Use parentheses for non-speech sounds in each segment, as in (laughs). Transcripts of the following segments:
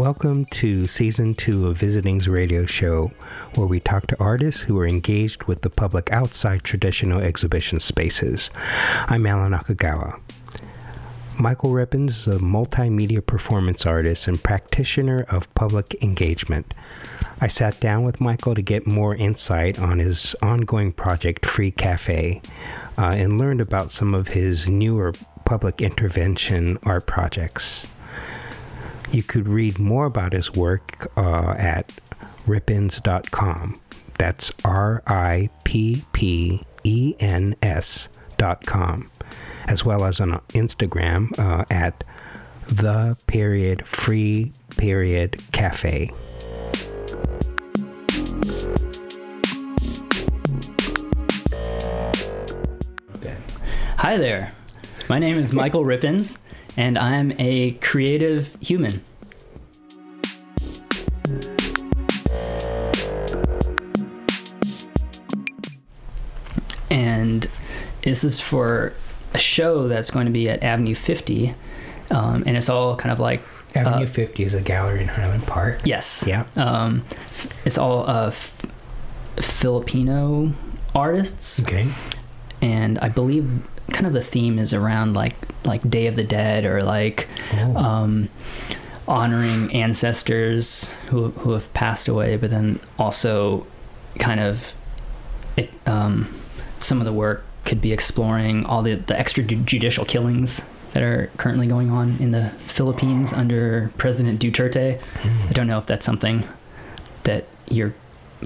Welcome to season two of Visiting's radio show, where we talk to artists who are engaged with the public outside traditional exhibition spaces. I'm Alan Akagawa. Michael Rippens is a multimedia performance artist and practitioner of public engagement. I sat down with Michael to get more insight on his ongoing project, Free Cafe, uh, and learned about some of his newer public intervention art projects. You could read more about his work uh, at rippens.com. That's R I P P E N S.com, as well as on Instagram uh, at the period free period cafe. Hi there. My name is Michael Rippens, and I'm a creative human. And this is for a show that's going to be at Avenue 50, um, and it's all kind of like Avenue uh, 50 is a gallery in Highland Park. Yes. Yeah. Um, it's all uh, f- Filipino artists. Okay. And I believe kind of the theme is around like like Day of the Dead or like oh. um, honoring ancestors who who have passed away, but then also kind of it, um, some of the work could be exploring all the the extrajudicial killings that are currently going on in the Philippines under President Duterte. Mm. I don't know if that's something that you're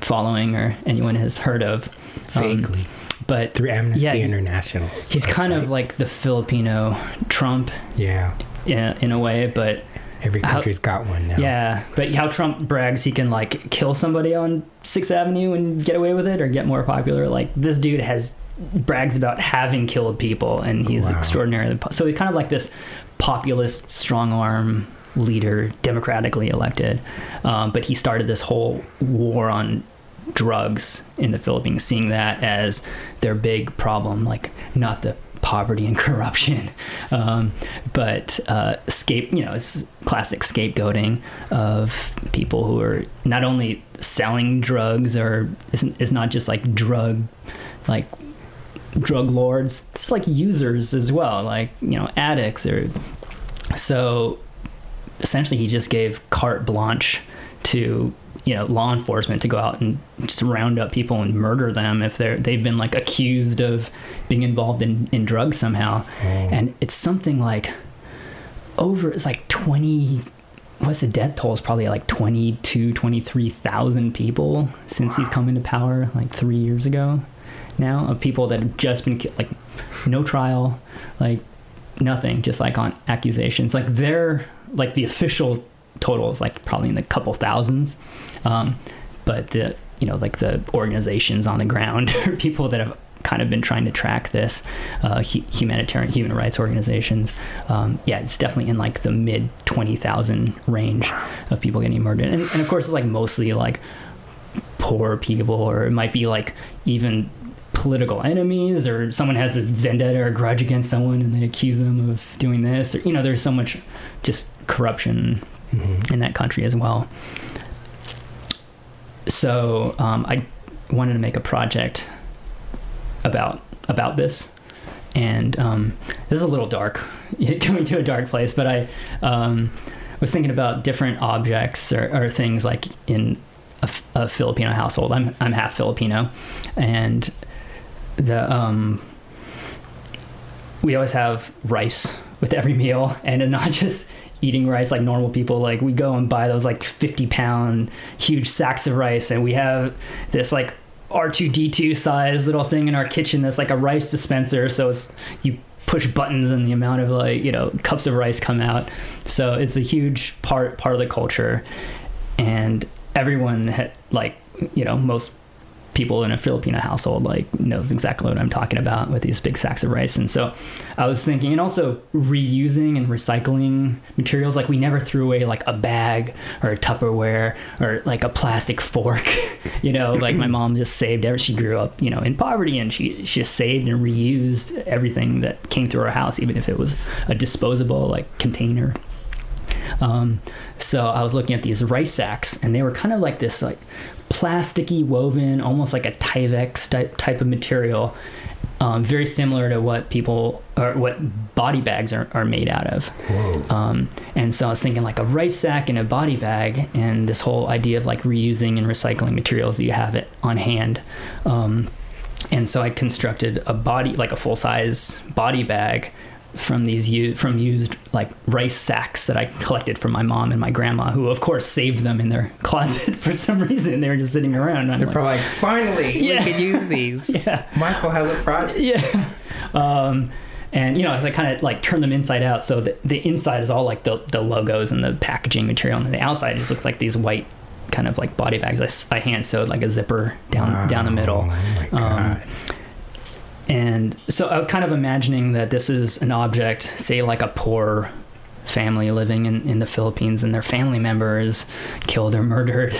following or anyone has heard of. Vaguely. Um, but through Amnesty yeah, International. He's kind of like the Filipino Trump. Yeah. In, in a way, but every country's how, got one now. Yeah, but how Trump brags he can like kill somebody on Sixth Avenue and get away with it or get more popular. Like this dude has brags about having killed people and he's wow. extraordinarily so he's kind of like this populist strong arm leader democratically elected um, but he started this whole war on drugs in the Philippines, seeing that as their big problem, like not the poverty and (laughs) corruption, um, but uh, scape. You know, it's classic scapegoating of people who are not only selling drugs or it's, not just like drug, like drug lords. It's like users as well, like you know, addicts or so. Essentially, he just gave carte blanche to you know law enforcement to go out and just round up people and murder them if they're they've been like accused of being involved in in drugs somehow oh. and it's something like over it's like 20 what's the death toll is probably like 22 23,000 people since wow. he's come into power like 3 years ago now of people that have just been killed, like no trial like nothing just like on accusations like they're like the official total is like probably in the couple thousands. Um, but the you know like the organizations on the ground (laughs) or people that have kind of been trying to track this uh, humanitarian human rights organizations um, yeah it's definitely in like the mid 20000 range of people getting murdered and, and of course it's like mostly like poor people or it might be like even political enemies or someone has a vendetta or a grudge against someone and they accuse them of doing this or you know there's so much just corruption mm-hmm. in that country as well. So um, I wanted to make a project about about this, and um, this is a little dark, (laughs) going to a dark place. But I um, was thinking about different objects or, or things like in a, a, Filipino household. I'm I'm half Filipino, and the um, we always have rice with every meal, (laughs) and not just eating rice like normal people. Like we go and buy those like 50 pound huge sacks of rice, and we have this like R2D2 size little thing in our kitchen that's like a rice dispenser. So it's you push buttons and the amount of like you know cups of rice come out. So it's a huge part part of the culture, and everyone had, like you know most people in a Filipino household like knows exactly what I'm talking about with these big sacks of rice. And so I was thinking, and also reusing and recycling materials. Like we never threw away like a bag or a Tupperware or like a plastic fork. (laughs) you know, like my mom just saved every. She grew up, you know, in poverty, and she she just saved and reused everything that came through her house, even if it was a disposable like container. Um, so I was looking at these rice sacks, and they were kind of like this like plasticky woven, almost like a Tyvek type type of material, um, very similar to what people or what body bags are, are made out of. Um, and so I was thinking like a rice sack and a body bag, and this whole idea of like reusing and recycling materials that you have it on hand. Um, and so I constructed a body like a full size body bag from these u- from used like rice sacks that I collected from my mom and my grandma, who of course saved them in their (laughs) closet for some reason. They were just sitting around. They're like, probably like, finally, yeah. we can use these. (laughs) yeah, Michael has a project. (laughs) Yeah. Um, and you know, as I kind of like turn them inside out, so the, the inside is all like the, the logos and the packaging material, and the outside just looks like these white kind of like body bags. I, I hand sewed like a zipper down wow. down the middle. Oh um, and so I'm kind of imagining that this is an object, say like a poor family living in, in the Philippines and their family member is killed or (laughs) murdered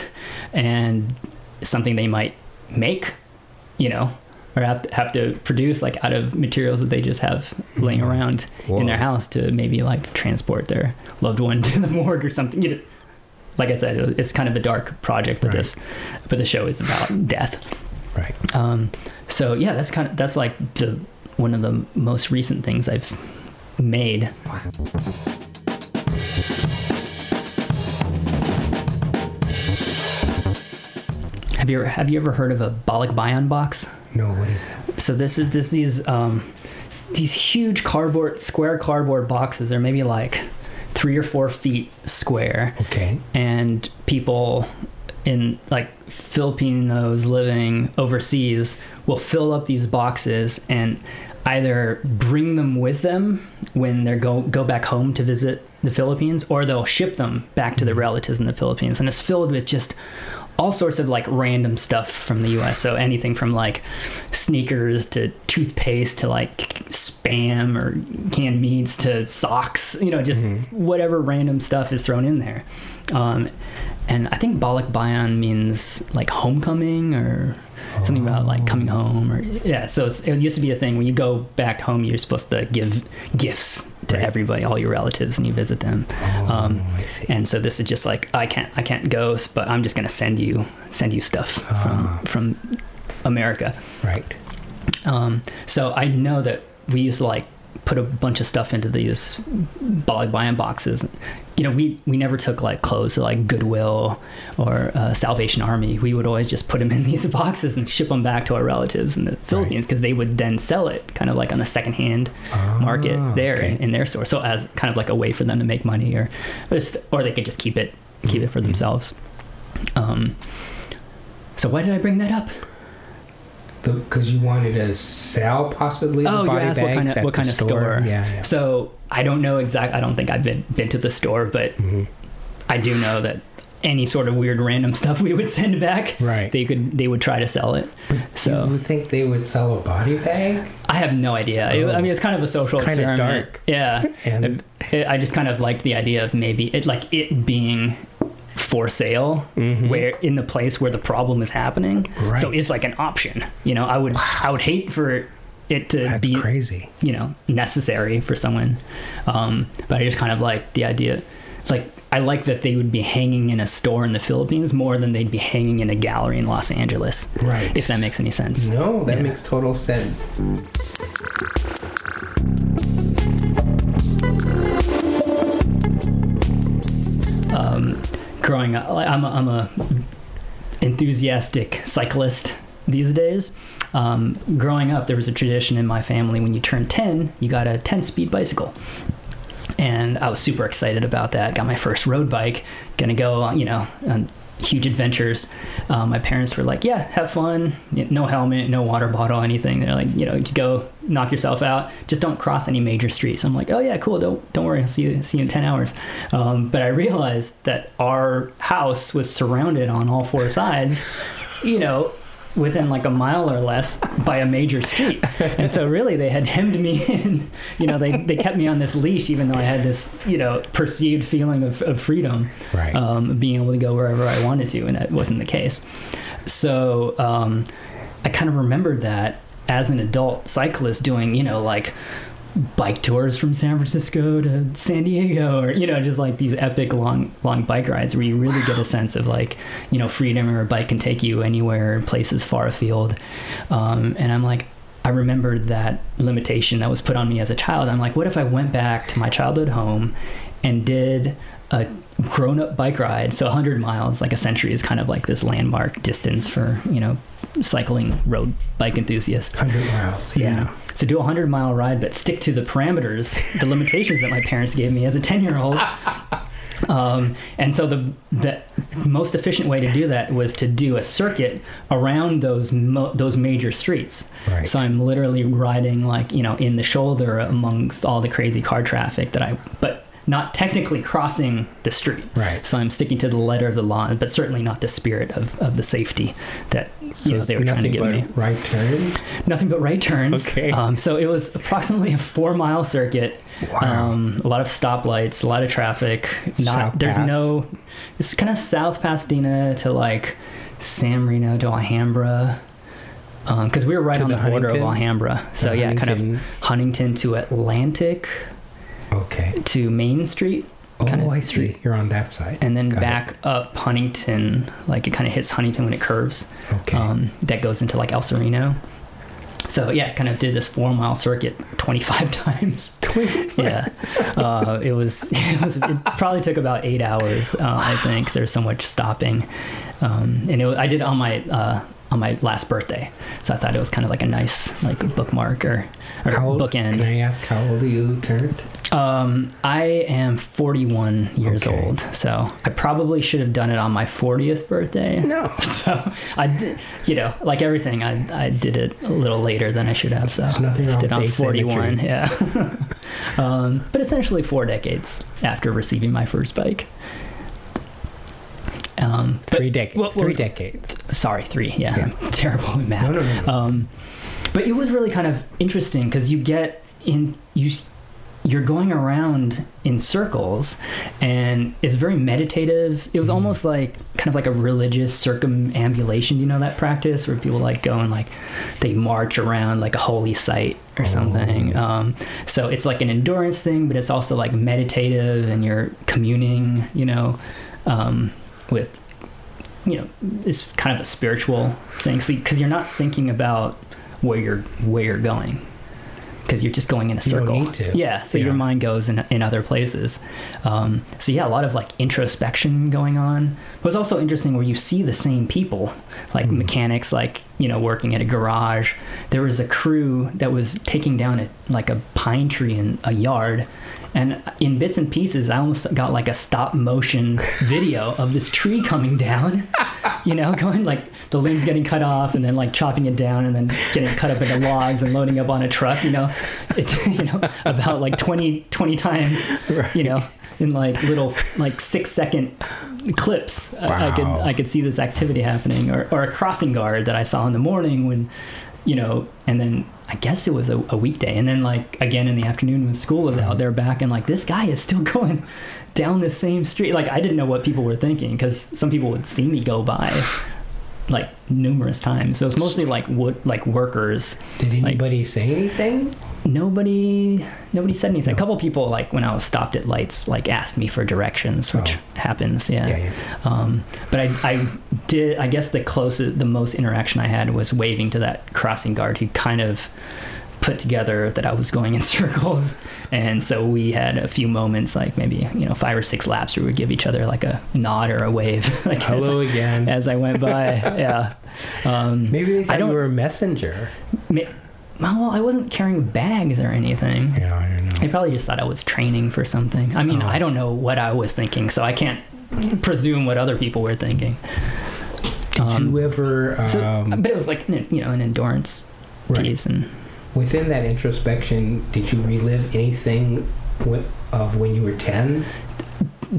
and something they might make, you know, or have to, have to produce like out of materials that they just have laying mm-hmm. around Whoa. in their house to maybe like transport their loved one (laughs) to the morgue or something. You know, like I said, it's kind of a dark project, but right. this, but the show is about death. Right. Um, so yeah, that's kind of that's like the one of the most recent things I've made. Have you ever, have you ever heard of a Balikbayan box? No, what is that? So this is this these um, these huge cardboard square cardboard boxes. They're maybe like three or four feet square. Okay. And people in like Filipinos living overseas will fill up these boxes and either bring them with them when they go go back home to visit the Philippines or they'll ship them back to their mm-hmm. relatives in the Philippines and it's filled with just all sorts of like random stuff from the US. So anything from like sneakers to toothpaste to like spam or canned meats to socks, you know, just mm-hmm. whatever random stuff is thrown in there. Um, and I think Balikbayan means like homecoming or something about like coming home or yeah. So it used to be a thing when you go back home, you're supposed to give gifts to right. everybody, all your relatives, and you visit them. Oh, um, and so this is just like I can't I can't go, but I'm just gonna send you send you stuff from ah. from America. Right. Um, so I know that we used to like put a bunch of stuff into these Balikbayan boxes. You know, we, we never took like clothes to like Goodwill or uh, Salvation Army. We would always just put them in (laughs) these boxes and ship them back to our relatives in the Philippines because right. they would then sell it kind of like on the secondhand oh, market there okay. in their store. So as kind of like a way for them to make money or, or they could just keep it, keep it for mm-hmm. themselves. Um, so why did I bring that up? Because you wanted to sell possibly. Oh, you asked what kind of what kind of store? store. Yeah, yeah, So I don't know exactly. I don't think I've been been to the store, but mm-hmm. I do know that any sort of weird random (laughs) stuff we would send back, right? They could they would try to sell it. But so you would think they would sell a body bag? I have no idea. Oh, I mean, it's kind of a social kind experiment. Of dark. Yeah, (laughs) and I just kind of liked the idea of maybe it like it being for sale mm-hmm. where in the place where the problem is happening right. so it's like an option you know i would wow. i would hate for it to That's be crazy you know necessary for someone um, but i just kind of like the idea like i like that they would be hanging in a store in the philippines more than they'd be hanging in a gallery in los angeles right if that makes any sense no that yeah. makes total sense growing up, I'm a, I'm a enthusiastic cyclist these days. Um, growing up, there was a tradition in my family when you turn 10, you got a 10 speed bicycle. And I was super excited about that. Got my first road bike, gonna go, you know, huge adventures. Um, my parents were like, "Yeah, have fun. No helmet, no water bottle, anything." They're like, "You know, go knock yourself out. Just don't cross any major streets." I'm like, "Oh yeah, cool. Don't don't worry. I'll see you see you in ten hours." Um, but I realized that our house was surrounded on all four sides. You know, within like a mile or less by a major street. And so really they had hemmed me in. You know, they, they kept me on this leash even though I had this, you know, perceived feeling of, of freedom. Right. Um, being able to go wherever I wanted to, and that wasn't the case. So um, I kind of remembered that as an adult cyclist doing, you know, like bike tours from San Francisco to San Diego, or you know, just like these epic long long bike rides where you really wow. get a sense of like you know freedom, or a bike can take you anywhere, places far afield. Um, and I'm like, I remember that limitation that was put on me as a child. I'm like, what if I went back to my childhood home and did a grown up bike ride? So 100 miles, like a century, is kind of like this landmark distance for, you know, cycling road bike enthusiasts. 100 miles. Yeah. yeah. So do a 100 mile ride, but stick to the parameters, the limitations that my parents gave me as a 10 year old. Um, and so the the most efficient way to do that was to do a circuit around those mo- those major streets. Right. So I'm literally riding like you know in the shoulder amongst all the crazy car traffic that I but not technically crossing the street. Right. So I'm sticking to the letter of the law, but certainly not the spirit of, of the safety that so you know, they were trying to give me. Right turns. Nothing but right turns. Okay. Um, so it was approximately a four mile circuit. Wow. Um, a lot of stoplights, a lot of traffic. Not South there's Pass. no. It's kind of South Pasadena to like San Marino to Alhambra because um, we were right to on the, the border of Alhambra. So yeah, Huntington. kind of Huntington to Atlantic. Okay. To Main Street. Oh, kind of I see. You're on that side. And then Got back it. up Huntington, like it kind of hits Huntington when it curves. Okay. Um, that goes into like El Sereno. So yeah, kind of did this four mile circuit 25 (laughs) times. 25. yeah. Uh, it was, (laughs) it was, it probably took about eight hours, uh, wow. I think. There's so much stopping. Um, and it, I did on my, uh, on my last birthday. So I thought it was kind of like a nice like bookmark or, or old, bookend. Can I ask how old you turned? Um, I am 41 years okay. old, so I probably should have done it on my 40th birthday. No, (laughs) so I did, you know, like everything, I I did it a little later than I should have. So There's nothing wrong did on 41, yeah. (laughs) um, but essentially four decades after receiving my first bike. Um, three decades. Well, three decades. Sorry, three. Yeah, yeah. (laughs) I'm terrible at math. No, no, no. no. Um, but it was really kind of interesting because you get in you you're going around in circles and it's very meditative it was mm-hmm. almost like kind of like a religious circumambulation you know that practice where people like go and like they march around like a holy site or something oh. um, so it's like an endurance thing but it's also like meditative and you're communing you know um, with you know it's kind of a spiritual thing because so, you're not thinking about where you're where you're going because you're just going in a circle. Yeah, so yeah. your mind goes in, in other places. Um, so yeah, a lot of like introspection going on. It was also interesting where you see the same people, like mm. mechanics, like you know working at a garage. There was a crew that was taking down a, like a pine tree in a yard, and in bits and pieces i almost got like a stop motion (laughs) video of this tree coming down you know (laughs) going like the limbs getting cut off and then like chopping it down and then getting cut up into logs and loading up on a truck you know it's (laughs) you know about like 20 20 times right. you know in like little like six second clips wow. I, I could i could see this activity happening or, or a crossing guard that i saw in the morning when you know and then I guess it was a, a, weekday. And then like again in the afternoon when school was out, mm-hmm. they're back and like this guy is still (laughs) going down the same street. Like I didn't know what people were thinking because some people would see me go by like numerous times. So it's mostly like wood like workers. Did anybody like, say anything? Nobody nobody said anything. No. A couple people like when I was stopped at lights like asked me for directions, which oh. happens, yeah. yeah, yeah. Um, but I I did I guess the closest the most interaction I had was waving to that crossing guard who kind of put together that I was going in (laughs) circles. And so we had a few moments, like maybe, you know, five or six laps where we would give each other like a nod or a wave. (laughs) like Hello as again. I, as I went by. (laughs) yeah. Um, maybe they thought I don't, you were a messenger. Well, I wasn't carrying bags or anything. Yeah, I know. They probably just thought I was training for something. I mean, oh. I don't know what I was thinking, so I can't presume what other people were thinking. Did um, you ever? Um, so, but it was like you know an endurance right. piece, and within that introspection, did you relive anything of when you were 10?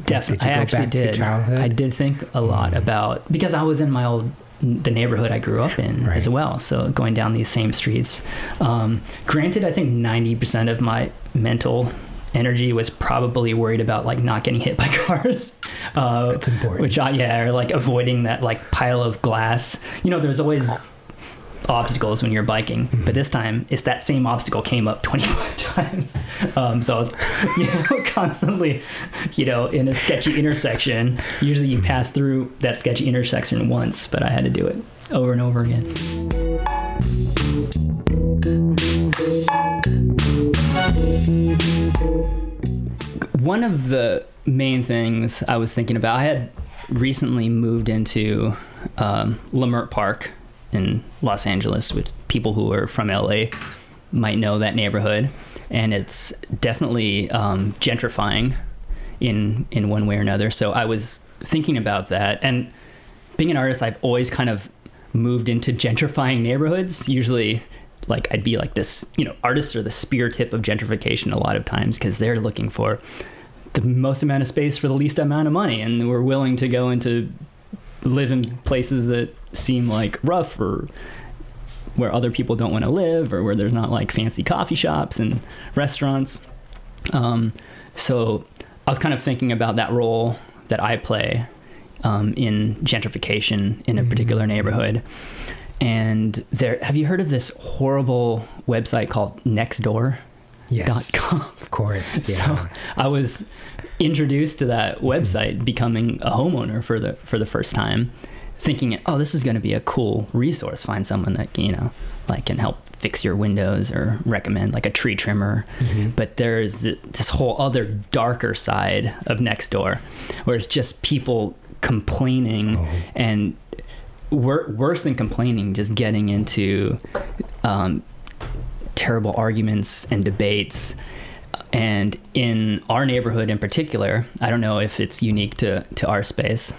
Definitely. I actually did. I did think a lot mm. about because I was in my old the neighborhood I grew up in right. as well. So going down these same streets. Um, granted, I think 90% of my mental energy was probably worried about like not getting hit by (laughs) cars. Uh, That's important. Which I, yeah, or like avoiding that like pile of glass. You know, there's always obstacles when you're biking, mm-hmm. but this time it's that same obstacle came up (laughs) 25 (laughs) times. Um, so I was, (laughs) you know, constantly, you know, in a sketchy intersection. Usually you pass through that sketchy intersection once, but I had to do it over and over again. One of the main things I was thinking about, I had recently moved into um, Leimert Park in Los Angeles, which people who are from LA might know that neighborhood, and it's definitely um, gentrifying in in one way or another. So I was thinking about that, and being an artist, I've always kind of moved into gentrifying neighborhoods. Usually, like I'd be like this, you know, artists are the spear tip of gentrification a lot of times because they're looking for the most amount of space for the least amount of money, and we're willing to go into live in places that seem like rough or where other people don't want to live or where there's not like fancy coffee shops and restaurants. Um, so I was kind of thinking about that role that I play um, in gentrification in a mm-hmm. particular neighborhood. And there, have you heard of this horrible website called Nextdoor? Yes. (laughs) Of course. (laughs) Yeah. So I was introduced to that website, becoming a homeowner for the for the first time, thinking, oh, this is going to be a cool resource. Find someone that you know, like, can help fix your windows or recommend like a tree trimmer. Mm-hmm. But there's this whole other darker side of Nextdoor, where it's just people complaining oh. and wor- worse than complaining, just getting into um, terrible arguments and debates and in our neighborhood in particular, I don't know if it's unique to, to our space.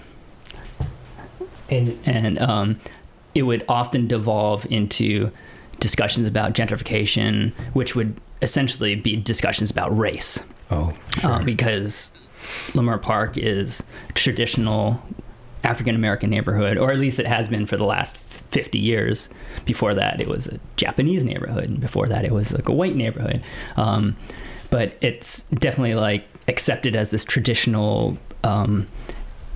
And, and um, it would often devolve into discussions about gentrification, which would essentially be discussions about race. Oh, sure. Uh, because Leimert Park is traditional African American neighborhood, or at least it has been for the last 50 years. Before that, it was a Japanese neighborhood, and before that, it was like a white neighborhood. Um, but it's definitely like accepted as this traditional um,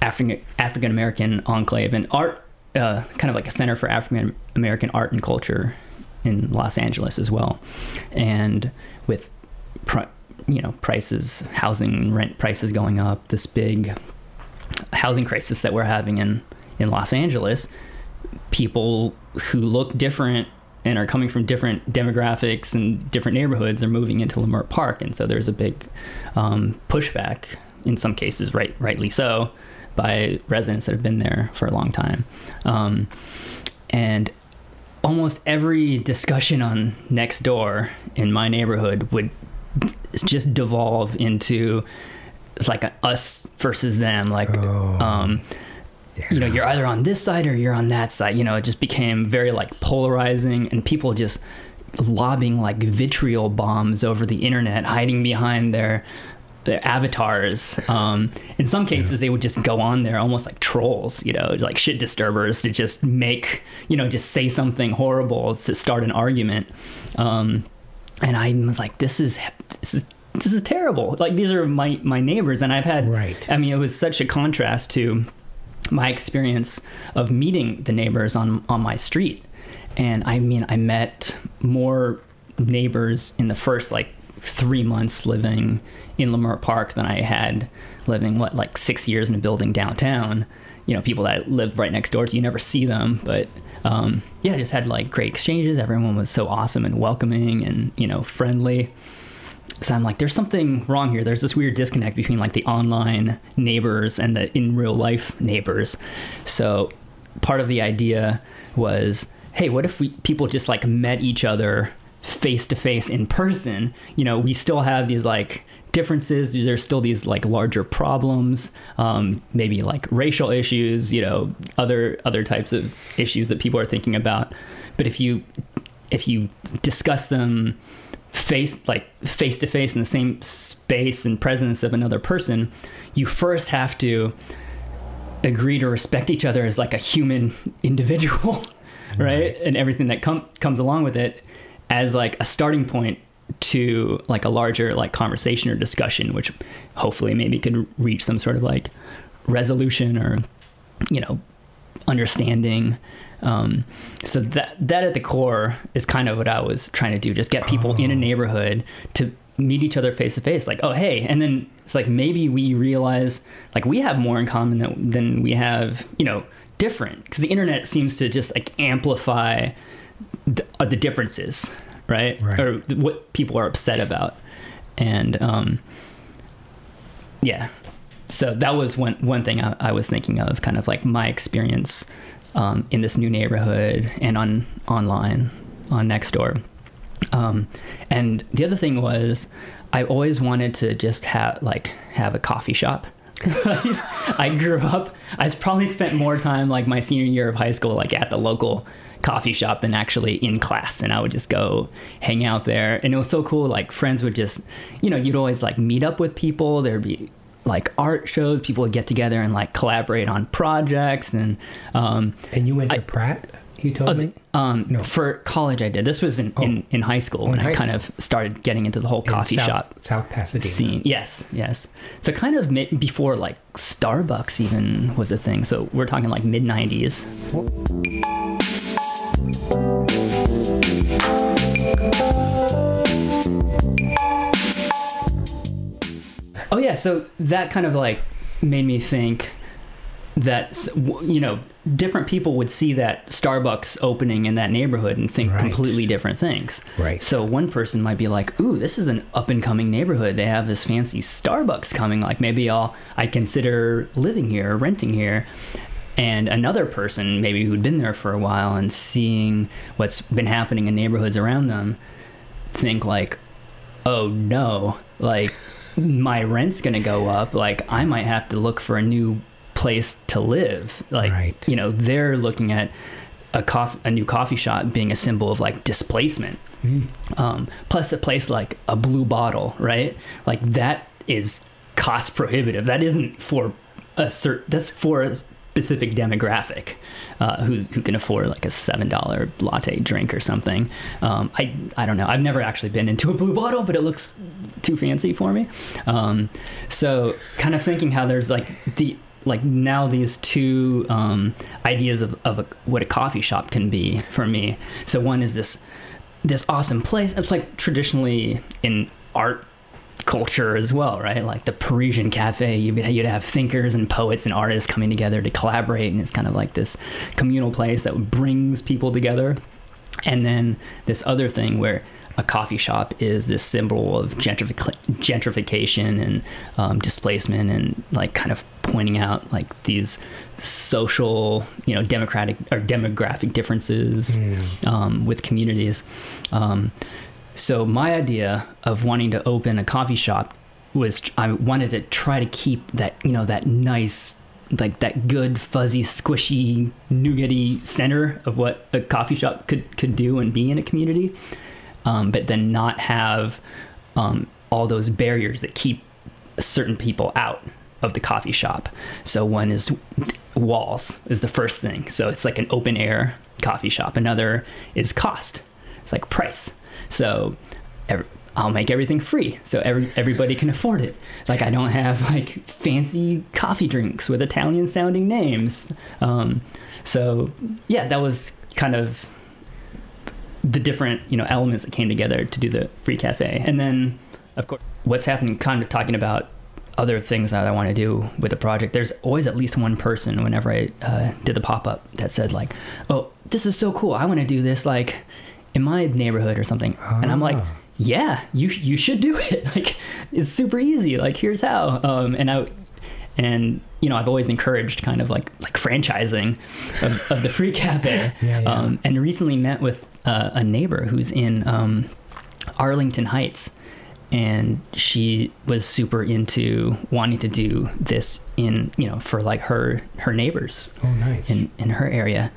African African American enclave and art, uh, kind of like a center for African American art and culture in Los Angeles as well, and with you know prices, housing rent prices going up, this big housing crisis that we're having in in Los Angeles, people who look different and are coming from different demographics and different neighborhoods are moving into Leimert Park, and so there's a big um, pushback in some cases, right, rightly so, by residents that have been there for a long time. Um, and almost every discussion on Nextdoor in my neighborhood would just devolve into it's like a us versus them, like. Oh. Um, yeah. you know you're either on this side or you're on that side you know it just became very like polarizing and people just lobbing like vitriol bombs over the internet hiding behind their their avatars um, in some cases yeah. they would just go on there almost like trolls you know like shit disturbers to just make you know just say something horrible to start an argument um, and i was like this is this is this is terrible like these are my my neighbors and i've had right i mean it was such a contrast to my experience of meeting the neighbors on on my street. And I mean, I met more neighbors in the first like three months living in Leimert Park than I had living what like six years in a building downtown. You know, people that live right next door to you never see them, but um, yeah, I just had like great exchanges. Everyone was so awesome and welcoming and you know friendly. So I'm like, there's something wrong here. There's this weird disconnect between like the online neighbors and the in real life neighbors. So part of the idea was, hey, what if we people just like met each other face to face in person? You know, we still have these like differences. There's still these like larger problems, um, maybe like racial issues, you know, other other types of issues that people are thinking about. But if you if you discuss them face like face to face in the same space and presence of another person, you first have to agree to respect each other as like a human (laughs) individual, (laughs) right? And everything that com- comes along with it as like a starting point to like a larger like conversation or discussion which hopefully maybe could reach some sort of like resolution or you know understanding Um, so that that at the core is kind of what I was trying to do, just get people oh. in a neighborhood to meet each other face to face like oh hey and then it's like maybe we realize like we have more in common than, than we have you know different because the internet seems to just like amplify the, uh, the differences right? right? or what people are upset about and um, yeah so that was one one thing I, I, was thinking of kind of like my experience um, in this new neighborhood and on online on Nextdoor um, and the other thing was I always wanted to just have like have a coffee shop (laughs) I grew up. I probably spent more time like my senior year of high school, like at the local coffee shop than actually in class. And I would just go hang out there. And it was so cool. Like friends would just, you know, you'd always like meet up with people. There'd be like art shows. People would get together and like collaborate on projects. And um, and you went to I, Pratt you told uh, me? Um, no. For college, I did. This was in, oh. in, in, high school oh, when I kind of started getting into the whole coffee South, shop South Pasadena scene. Yes, yes. So kind of before like Starbucks even was a thing. So we're talking like mid '90s. Oh yeah, so that kind of like made me think that you know different people would see that Starbucks opening in that neighborhood and think right. completely different things. Right. So one person might be like, "Ooh, this is an up and coming neighborhood. They have this fancy Starbucks coming. Like maybe I'll I'd consider living here or renting here." And another person, maybe who'd been there for a while and seeing what's been happening in neighborhoods around them, think like, "Oh no, like." My rent's going to go up like i might have to look for a new place to live. Like, right. you know, they're looking at a coffee, a new coffee shop being a symbol of like displacement. Mm. Um, plus, a place like a blue bottle, right? Like that is cost prohibitive. That isn't for a certain. That's for a specific demographic uh, who who can afford like a seven dollar latte drink or something. Um, I I don't know. I've never actually been into a blue bottle, but it looks too fancy for me. Um, so kind of thinking how there's like the like now these two um, ideas of, of a, what a coffee shop can be for me. So one is this this awesome place. It's like traditionally in art culture as well, right? Like the Parisian cafe, you'd have thinkers and poets and artists coming together to collaborate, and it's kind of like this communal place that brings people together. And then this other thing where a coffee shop is this symbol of gentrific- gentrification and um, displacement and like kind of pointing out like these social you know democratic or demographic differences mm. um, with communities um, so my idea of wanting to open a coffee shop was I wanted to try to keep that you know that nice like that good fuzzy squishy nougaty center of what a coffee shop could could do and be in a community um, but then not have um, all those barriers that keep certain people out of the coffee shop. So one is walls is the first thing. So it's like an open air coffee shop. Another is cost. It's like price. So every, I'll make everything free so every, everybody can afford it. Like I don't have like fancy coffee drinks with Italian sounding names. Um, so yeah, that was kind of the different you know elements that came together to do the free cafe and then of course what's happening kind of talking about other things that i want to do with the project there's always at least one person whenever i uh, did the pop-up that said like oh this is so cool i want to do this like in my neighborhood or something and i'm like ah. yeah you you should do it (laughs) like it's super easy like here's how um, and i and you know I've always encouraged kind of like like franchising of, of the free cafe (laughs) yeah, yeah. Um, and recently met with uh, a neighbor who's in um, Arlington Heights, and she was super into wanting to do this in you know for like her her neighbors. Oh, nice. In in her area,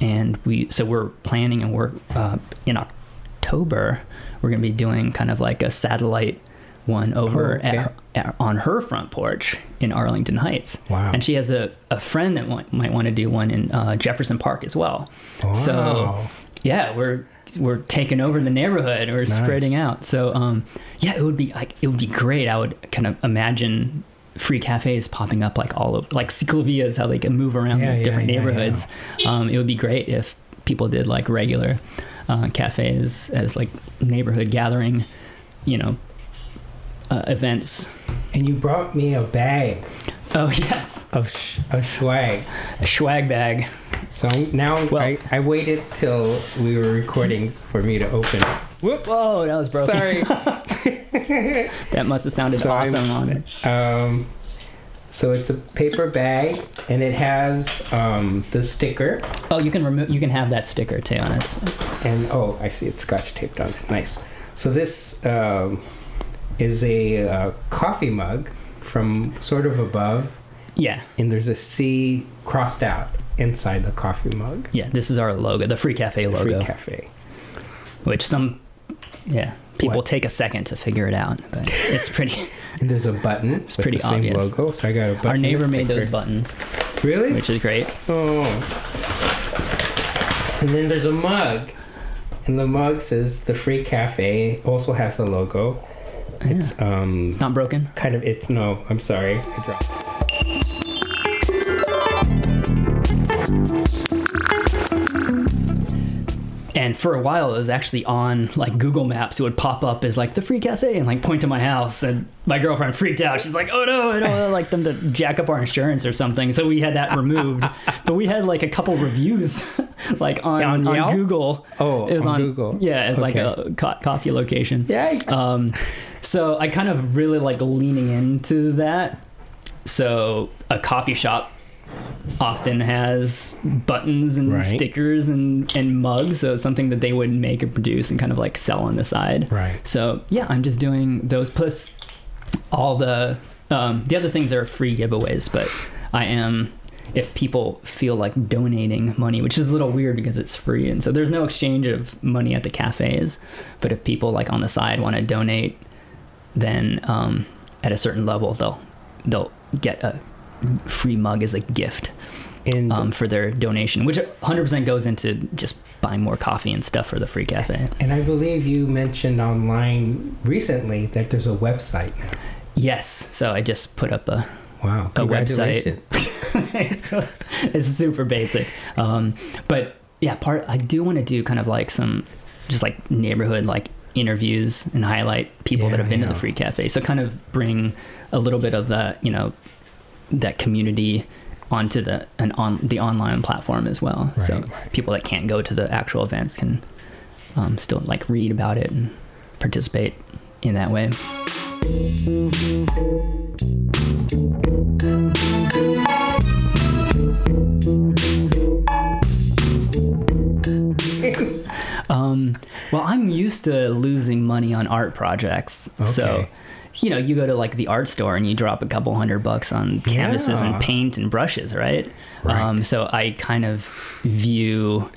and we so we're planning and we're uh, in October. We're gonna be doing kind of like a satellite one over oh, okay. at at, on her front porch in Arlington Heights. Wow. And she has a, a friend that w- might want to do one in uh, Jefferson Park as well. Wow. So yeah, we're we're taking over the neighborhood. We're nice. spreading out. So um, yeah, it would be like it would be great. I would kind of imagine free cafes popping up like all over, like ciclovias, how they can move around Yeah, yeah, different yeah, neighborhoods. Um, it would be great if people did like regular uh, cafes as like neighborhood gathering, you know, uh, events. And you brought me a bag Oh yes, of sh- of swag. a swag bag. So now Well- I, I waited till we were recording for me to open. Whoops. Whoa, that was broken. Sorry. (laughs) That must have sounded So I'm- awesome on it. Um, so it's a paper bag, and it has um, the sticker. Oh, you can remove. You can have that sticker too on it. And oh, I see it's scotch taped on it. Nice. So this um, is a uh, coffee mug from sort of above, Yeah, and there's a C crossed out inside the coffee mug. yeah. This is our logo, the Free Cafe The logo, Free Cafe. which some, yeah, people What? take a second to figure it out, but it's pretty. (laughs) And there's a button. It's pretty obvious. logo. So I got a button. our neighbor made those buttons, Really? which is great. Oh. And then there's a mug. And the mug says the free cafe. Also has the logo. It's um It's not broken. kind of it's no, I'm sorry. And for a while, it was actually on like Google Maps. It would pop up as like the free cafe and like point to my house. And my girlfriend freaked out. She's like, "Oh no, I don't want like them to jack up our insurance or something." So we had that removed. (laughs) but we had like a couple reviews, (laughs) like on, On on, Google. Oh, it was on on, Google. Yeah, as like a co- coffee location. Yikes. Um, so I kind of really like leaning into that. So a coffee shop often has buttons and Right. stickers and, and mugs. So it's something that they would make and produce and kind of like sell on the side. right. So yeah, I'm just doing those plus all the um, the other things are free giveaways, but I am if people feel like donating money, which is a little weird because it's free, and so there's no exchange of money at the cafes. But if people like on the side want to donate, then um, at a certain level they'll they'll get a free mug as a gift And um, for their donation, which 100% goes into just buying more coffee and stuff for the free cafe. and I believe you mentioned online recently that there's a website. Yes, so I just put up a Wow. A website. (laughs) (laughs) It's, it's super basic. Um, but yeah, part I do want to do kind of like some just like neighborhood like interviews and highlight people that have been to the free cafe. So kind of bring a little bit of that, you know, that community onto the an on the online platform as well. so Right, right. people that can't go to the actual events can um, still like read about it and participate in that way. (laughs) Um, well, I'm used to losing money on art projects. So, Okay. You know, you go to like the art store and you drop a couple hundred bucks on canvases Yeah. and paint and brushes, right? Right. Um, so I kind of view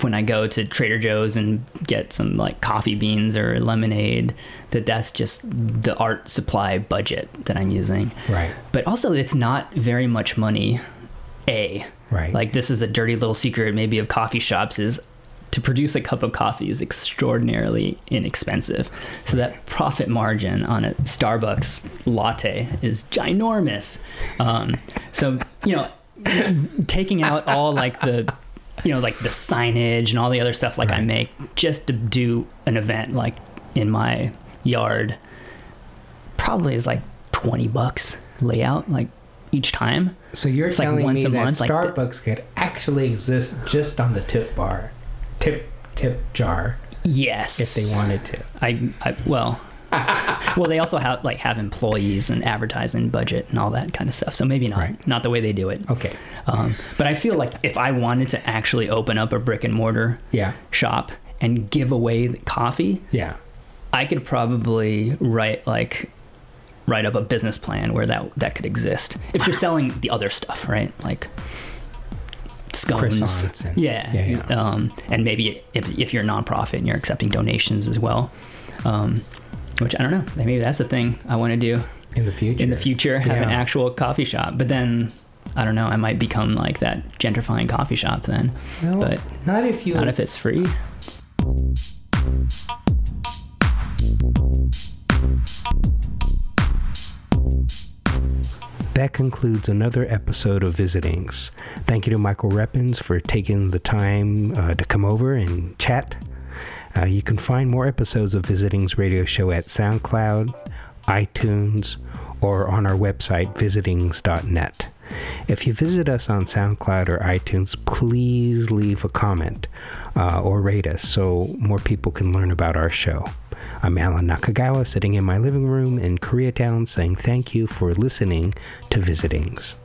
when I go to Trader Joe's and get some like coffee beans or lemonade that that's just the art supply budget that I'm using. right. But also, it's not very much money. A Right. like this is a dirty little secret maybe of coffee shops is to produce a cup of coffee is extraordinarily inexpensive. So that profit margin on a Starbucks latte is ginormous. Um, so you know, taking out all like the you know like the signage and all the other stuff like I make just to do an event like in my yard probably is like 20 bucks layout like each time So you're It's like telling once me a that month, like the- Starbucks could actually exist just on the tip bar, tip tip jar, yes if they wanted to. I, I well (laughs) well they also have like have employees and advertising budget and all that kind of stuff so maybe not Right. not the way they do it Okay. um, but i feel like if i wanted to actually open up a brick and mortar Yeah. shop and give away the coffee Yeah. i could probably write like write up a business plan where that that could exist if you're selling the other stuff right like scones. And- yeah, yeah, yeah. Um, and maybe if, if you're a nonprofit and you're accepting donations as well. Um, which i don't know. Maybe that's the thing i want to do. In the future. in the future. have an actual coffee shop. But then i don't know i might become like that gentrifying coffee shop then. Well, but not if you. not if it's free That concludes another episode of Visitings. Thank you to Michael Rippens for taking the time uh, to come over and chat. Uh, you can find more episodes of Visitings Radio Show at SoundCloud, iTunes, or on our website, visitings.net. If you visit us on SoundCloud or iTunes, please leave a comment uh, or rate us so more people can learn about our show. I'm Alan Nakagawa, sitting in my living room in Koreatown, saying thank you for listening to Visitings.